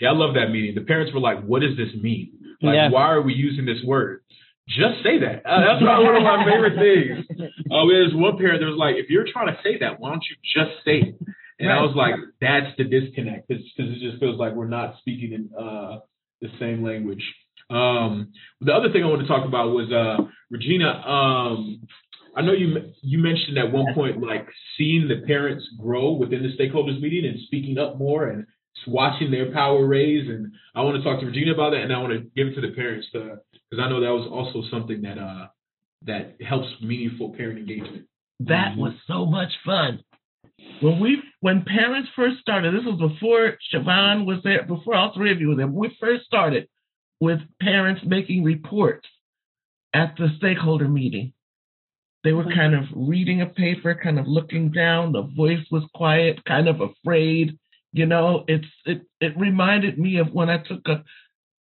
Yeah, I love that meeting. The parents were like, what does this mean? Like, yeah. why are we using this word? Just say that. Uh, that's one of my favorite things. Oh, uh, there's one parent that was like, if you're trying to say that, why don't you just say it? And right. I was like, that's the disconnect because it just feels like we're not speaking in uh, the same language. Um, the other thing I want to talk about was uh, Regina. Um, I know you you mentioned at one point like seeing the parents grow within the stakeholders meeting and speaking up more and watching their power raise. And I want to talk to Regina about that, and I want to give it to the parents because I know that was also something that uh, that helps meaningful parent engagement. That was so much fun when we when parents first started, this was before Chavon was there, before all three of you were there. We first started with parents making reports at the stakeholder meeting. They were kind of reading a paper, kind of looking down. The voice was quiet, kind of afraid. You know, it's it it reminded me of when I took a,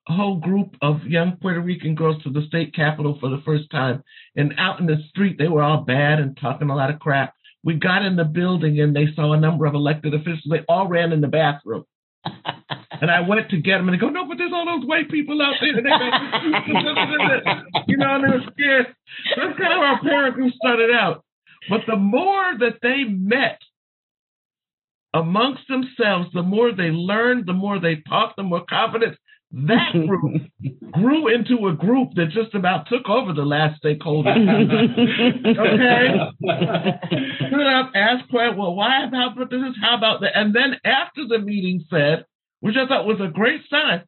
a whole group of young Puerto Rican girls to the state capitol for the first time, and out in the street they were all bad and talking a lot of crap we got in the building and they saw a number of elected officials. They all ran in the bathroom. and I went to get them and they go, no, but there's all those white people out there. They go, you know, and they were scared. That's kind of our parent group started out. But the more that they met amongst themselves, the more they learned, the more they talked, the more confidence that group grew into a group that just about took over the last stakeholder. okay? Stood up, asked questions, well, why about this? How about that? And then after the meeting said, which I thought was a great sign,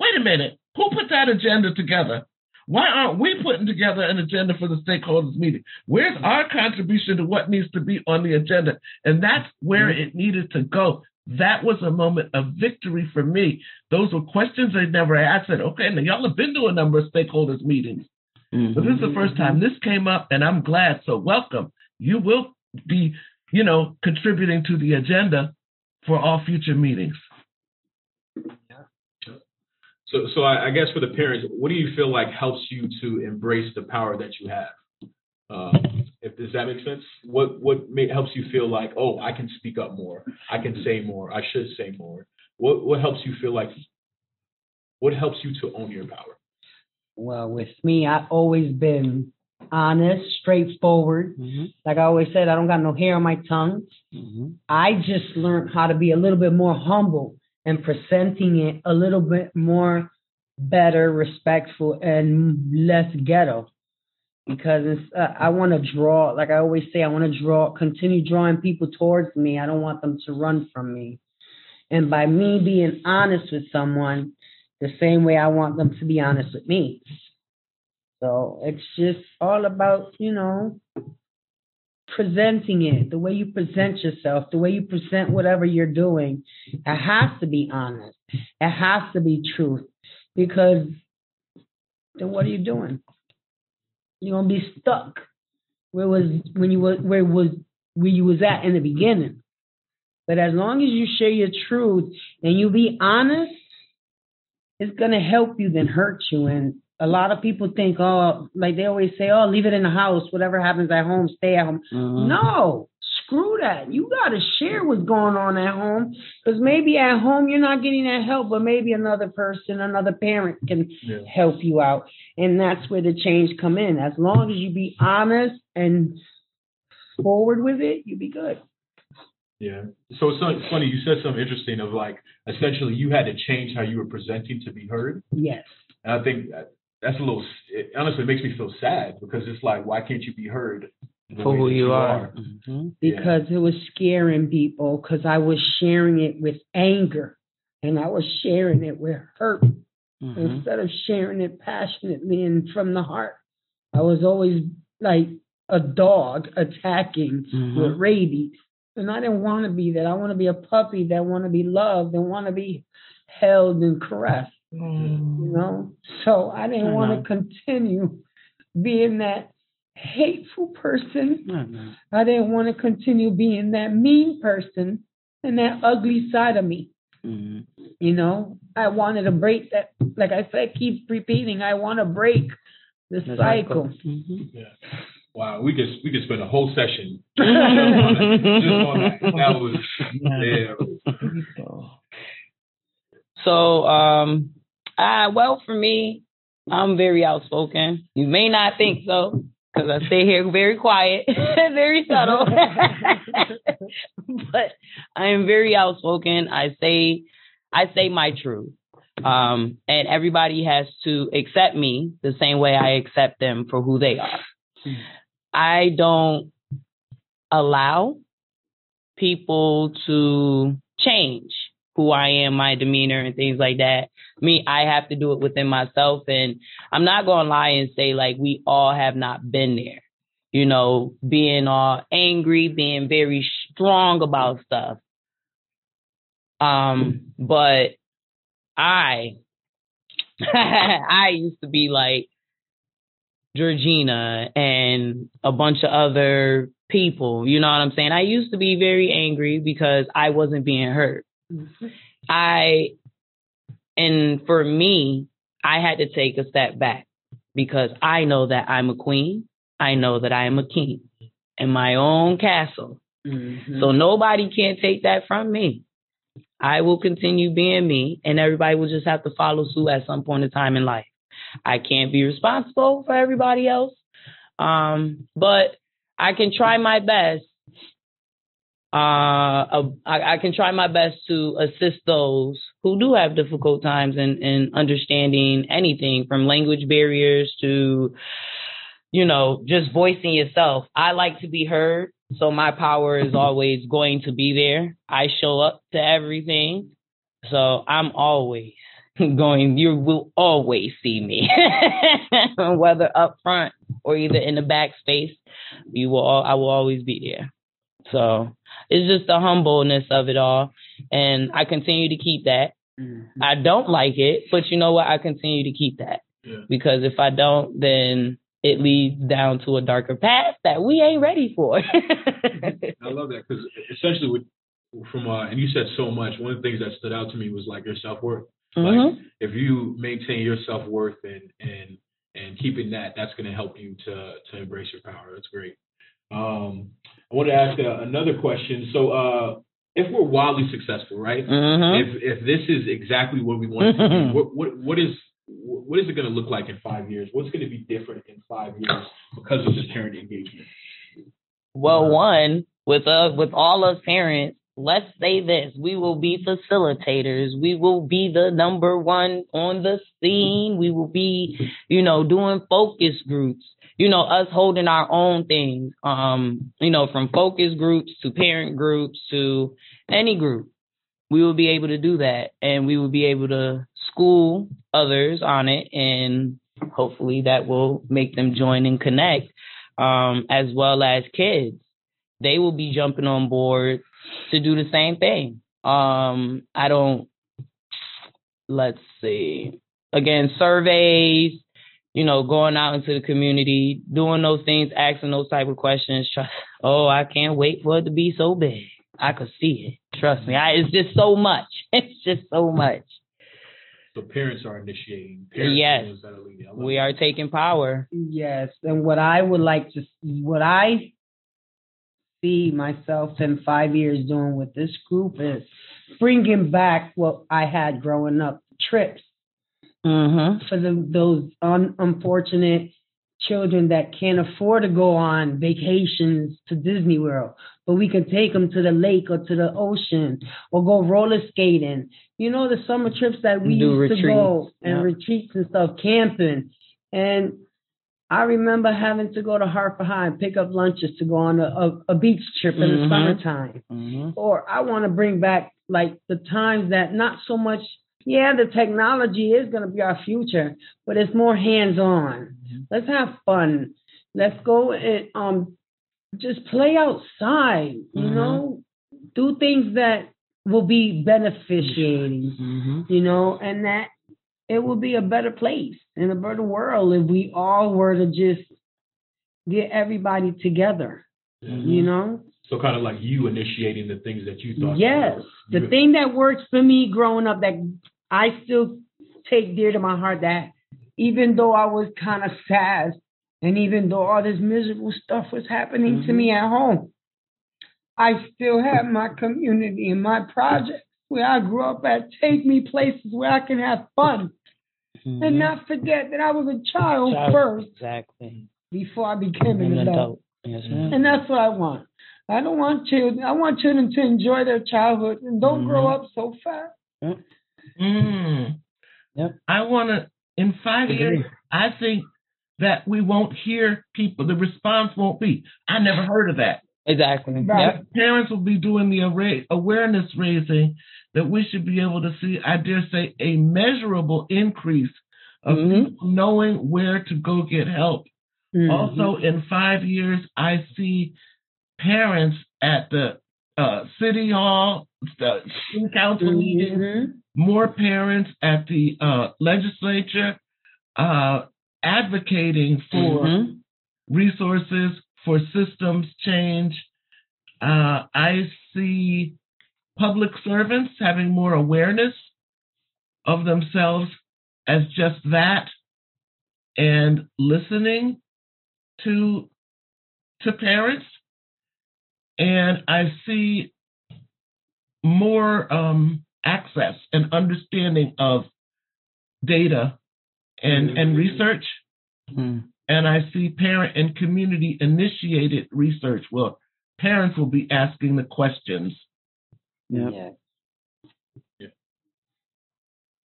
wait a minute, who put that agenda together? Why aren't we putting together an agenda for the stakeholders meeting? Where's our contribution to what needs to be on the agenda? And that's where it needed to go. That was a moment of victory for me. Those were questions I never asked. I said, okay, now y'all have been to a number of stakeholders meetings. Mm-hmm. But this is the first time this came up, and I'm glad. So welcome. You will be, you know, contributing to the agenda for all future meetings. Yeah. So, so I, I, guess for the parents, what do you feel like helps you to embrace the power that you have? Um, if does that make sense? What what may, helps you feel like, oh, I can speak up more, I can say more, I should say more. What what helps you feel like? What helps you to own your power? Well, with me, I've always been honest, straightforward. Mm-hmm. Like I always said, I don't got no hair on my tongue. Mm-hmm. I just learned how to be a little bit more humble and presenting it a little bit more better, respectful, and less ghetto. Because uh, I want to draw, like I always say, I want to draw, continue drawing people towards me. I don't want them to run from me. And by me being honest with someone, the same way I want them to be honest with me. So it's just all about, you know, presenting it, the way you present yourself, the way you present whatever you're doing, it has to be honest. It has to be truth. Because then what are you doing? You're gonna be stuck where was when you was where was where you was at in the beginning. But as long as you share your truth and you be honest, it's gonna help you than hurt you. And a lot of people think, oh, like they always say, oh, leave it in the house. Whatever happens at home, stay at home. Mm-hmm. No, screw that. You got to share what's going on at home because maybe at home you're not getting that help, but maybe another person, another parent can yeah. help you out. And that's where the change come in. As long as you be honest and forward with it, you be good. Yeah. So it's funny. You said something interesting of like essentially you had to change how you were presenting to be heard. Yes. And I think that's a little. It honestly makes me feel sad because it's like, why can't you be heard for who you, you are? are. Mm-hmm. Because yeah. it was scaring people. Because I was sharing it with anger, and I was sharing it with hurt mm-hmm. instead of sharing it passionately and from the heart. I was always like a dog attacking mm-hmm. with rabies. And I didn't want to be that. I want to be a puppy that want to be loved and want to be held and caressed. Mm. You know, so I didn't want to continue being that hateful person. Mm-hmm. I didn't want to continue being that mean person and that ugly side of me. Mm-hmm. You know, I wanted to break that. Like I said, keep repeating. I want to break the, the cycle. Mm-hmm. Yeah. Wow, we could we could spend a whole session just on that. That was yeah. So um uh, well, for me, I'm very outspoken. You may not think so because I stay here very quiet, very subtle. but I am very outspoken. I say, I say my truth. Um, and everybody has to accept me the same way I accept them for who they are. I don't allow people to change who I am, my demeanor, and things like that. Me, I have to do it within myself. And I'm not going to lie and say, like, we all have not been there. You know, being all angry, being very strong about stuff. Um, but I, I used to be like Georgina and a bunch of other people. You know what I'm saying? I used to be very angry because I wasn't being heard. Mm-hmm. I, and for me, I had to take a step back because I know that I'm a queen. I know that I am a king in my own castle. Mm-hmm. So nobody can take that from me. I will continue being me, and everybody will just have to follow suit at some point in time in life. I can't be responsible for everybody else, um, but I can try my best uh, I, I, can try my best to assist those who do have difficult times in, in understanding anything from language barriers to, you know, just voicing yourself. I like to be heard. So my power is always going to be there. I show up to everything. So I'm always going, you will always see me, whether up front or either in the back space. You will, all, I will always be there. So it's just the humbleness of it all. And I continue to keep that. Mm-hmm. I don't like it, but you know what? I continue to keep that. Yeah. Because if I don't, then it leads down to a darker path that we ain't ready for. I love that because essentially, with, from uh, and you said so much. One of the things that stood out to me was like your self worth. Mm-hmm. Like if you maintain your self worth and and and keeping that, that's going to help you to to embrace your power. That's great. Um, I want to ask uh, another question. So, uh, if we're wildly successful, right? Mm-hmm. If if this is exactly what we want to do, what, what what is what is it going to look like in five years? What's going to be different in five years because of this parent engagement? Well, one with uh with all us parents, let's say this: we will be facilitators. We will be the number one on the scene. We will be, you know, doing focus groups you know, us holding our own things, um, you know, from focus groups to parent groups to any group, we will be able to do that and we will be able to school others on it and hopefully that will make them join and connect um, as well as kids. They will be jumping on board to do the same thing. Um, I don't, let's see, again, surveys, you know, going out into the community, doing those things, asking those type of questions. Try, oh, I can't wait for it to be so big. I could see it. Trust me. I, it's just so much. It's just so much. So parents are initiating. Parents yes, are we are taking power. Yes, and what I would like to, what I see myself in five years doing with this group is bringing back what I had growing up, trips mm-hmm. for the, those un, unfortunate children that can't afford to go on vacations to Disney World, but we can take them to the lake or to the ocean or go roller skating. You know, the summer trips that we used retreats. to go and retreats and stuff, camping. And I remember having to go to Harper High and pick up lunches to go on a, a, a beach trip in mm-hmm. the summertime. Mm-hmm. Or I want to bring back like the times that not so much yeah, the technology is going to be our future, but it's more hands on. Mm-hmm. Let's have fun. Let's go and um, just play outside, you mm-hmm. know, do things that will be beneficiating, mm-hmm. you know, and that it will be a better place and a better world if we all were to just get everybody together, mm-hmm. you know? So kind of like you initiating the things that you thought. Yes, the thing that works for me growing up that I still take dear to my heart that even though I was kind of sad and even though all this miserable stuff was happening mm-hmm. to me at home, I still have my community and my projects where I grew up at take me places where I can have fun mm-hmm. and not forget that I was a child, child first. Exactly. Before I became an, an adult. adult. Yes, and that's what I want. I don't want children. I want children to enjoy their childhood and don't mm-hmm. grow up so fast. Mm. Yep. I want to, in five years, I think that we won't hear people, the response won't be, I never heard of that. Exactly. Right. Yep. Parents will be doing the awareness raising that we should be able to see, I dare say, a measurable increase of mm-hmm. knowing where to go get help. Mm-hmm. Also, in five years, I see parents at the uh, city hall, the city council mm-hmm. meetings, more parents at the uh, legislature uh, advocating for mm-hmm. resources for systems change. Uh, I see public servants having more awareness of themselves as just that and listening to to parents and i see more um, access and understanding of data and, and mm-hmm. research. Mm. And I see parent and community initiated research. Well, parents will be asking the questions. Yep. Yeah.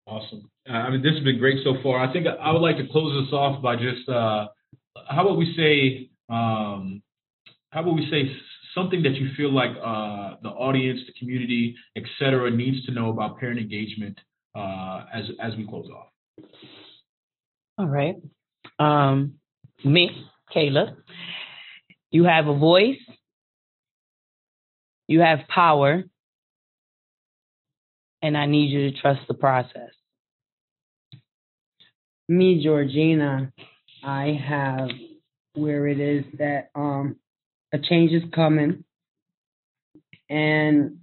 Awesome. Uh, I mean, this has been great so far. I think I would like to close this off by just, uh, how about we say, um, how about we say something that you feel like uh, the audience, the community, et cetera, needs to know about parent engagement uh, as as we close off. All right. Um, me, Kayla. You have a voice. You have power. And I need you to trust the process. Me, Georgina, I have where it is that um a change is coming and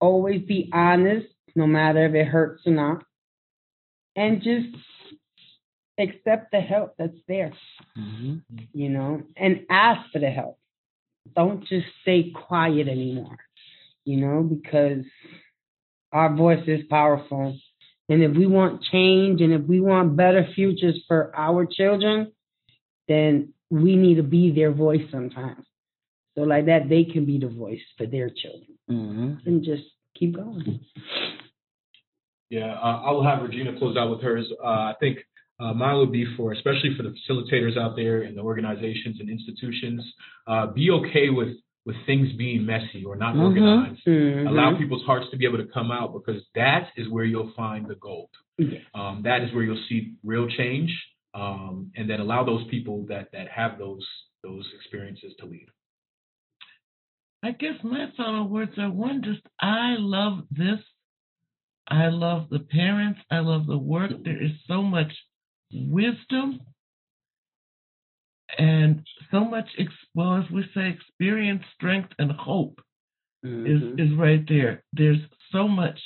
always be honest, no matter if it hurts or not. And just accept the help that's there, you know, and ask for the help. Don't just stay quiet anymore, you know, because our voice is powerful. And if we want change and if we want better futures for our children, then we need to be their voice sometimes. So like that, they can be the voice for their children Mm-hmm. and just keep going. Yeah, uh, I'll have Regina close out with hers. Uh, I think uh, mine would be for, especially for the facilitators out there and the organizations and institutions, uh, be okay with with things being messy or not Mhm. organized. Mhm. Allow people's hearts to be able to come out because that is where you'll find the gold. Yeah. Um, that is where you'll see real change, um, and then allow those people that that have those those experiences to lead. I guess my final words are one, just I love this. I love the parents. I love the work. There is so much wisdom and so much, ex- well, as we say, experience, strength, and hope is, Mhm. is right there. There's so much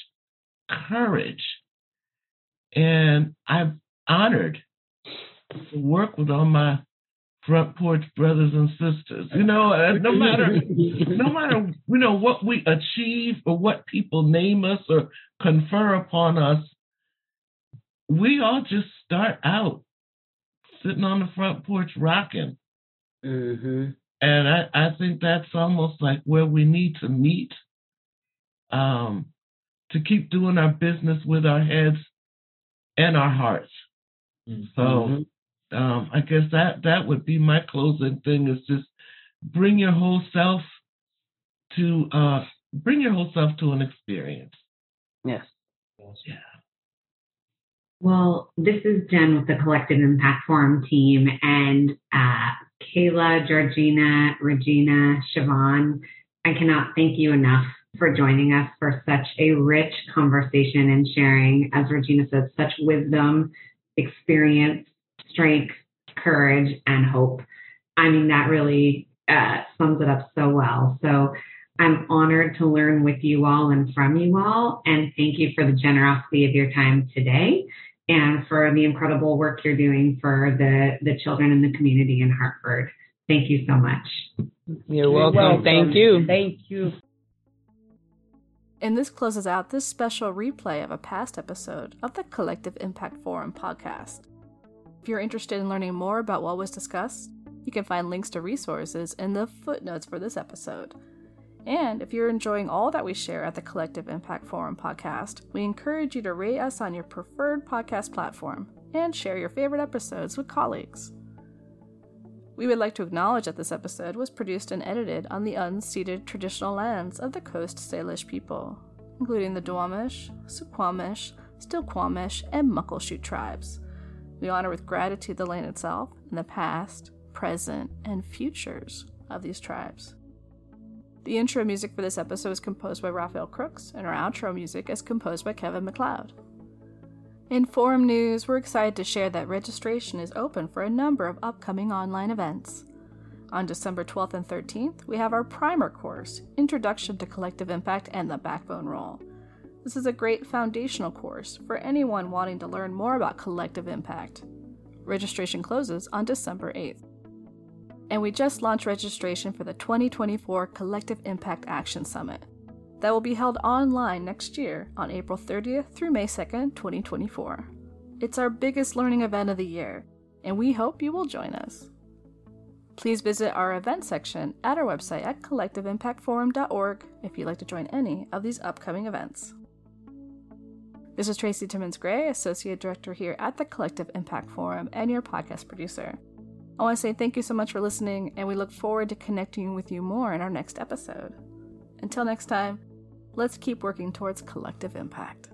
courage. And I'm honored to work with all my front porch brothers and sisters. You know, uh, no matter no matter you know what we achieve or what people name us or confer upon us, we all just start out sitting on the front porch rocking. Mhm. And I, I think that's almost like where we need to meet um, to keep doing our business with our heads and our hearts. So Mhm. um, I guess that that would be my closing thing is just bring your whole self to uh, bring your whole self to an experience. Yes. Yeah. Well, this is Jen with the Collective Impact Forum team, and uh, Kayla, Georgina, Regina, Chavon. I cannot thank you enough for joining us for such a rich conversation and sharing, as Regina said, such wisdom, experience, strength, courage, and hope. I mean, that really uh, sums it up so well. So I'm honored to learn with you all and from you all, and thank you for the generosity of your time today and for the incredible work you're doing for the, the children in the community in Hartford. Thank you so much. You're welcome. Thank you. Thank you. And this closes out this special replay of a past episode of the Collective Impact Forum podcast. If you're interested in learning more about what was discussed, you can find links to resources in the footnotes for this episode. And if you're enjoying all that we share at the Collective Impact Forum podcast, we encourage you to rate us on your preferred podcast platform and share your favorite episodes with colleagues. We would like to acknowledge that this episode was produced and edited on the unceded traditional lands of the Coast Salish people, including the Duwamish, Suquamish, Stillaguamish, and Muckleshoot tribes. We honor with gratitude the land itself and the past, present, and futures of these tribes. The intro music for this episode is composed by Rafael Krux, and our outro music is composed by Kevin Macleod. In Forum News, we're excited to share that registration is open for a number of upcoming online events. On December 12th and 13th, we have our primer course, Introduction to Collective Impact and the Backbone Role. This is a great foundational course for anyone wanting to learn more about collective impact. Registration closes on December 8th. And we just launched registration for the 2024 Collective Impact Action Summit that will be held online next year on April 30th through May 2nd, 2024. It's our biggest learning event of the year, and we hope you will join us. Please visit our event section at our website at collectiveimpactforum.org if you'd like to join any of these upcoming events. This is Tracy Timmons Gray, Associate Director here at the Collective Impact Forum and your podcast producer. I want to say thank you so much for listening, and we look forward to connecting with you more in our next episode. Until next time, let's keep working towards collective impact.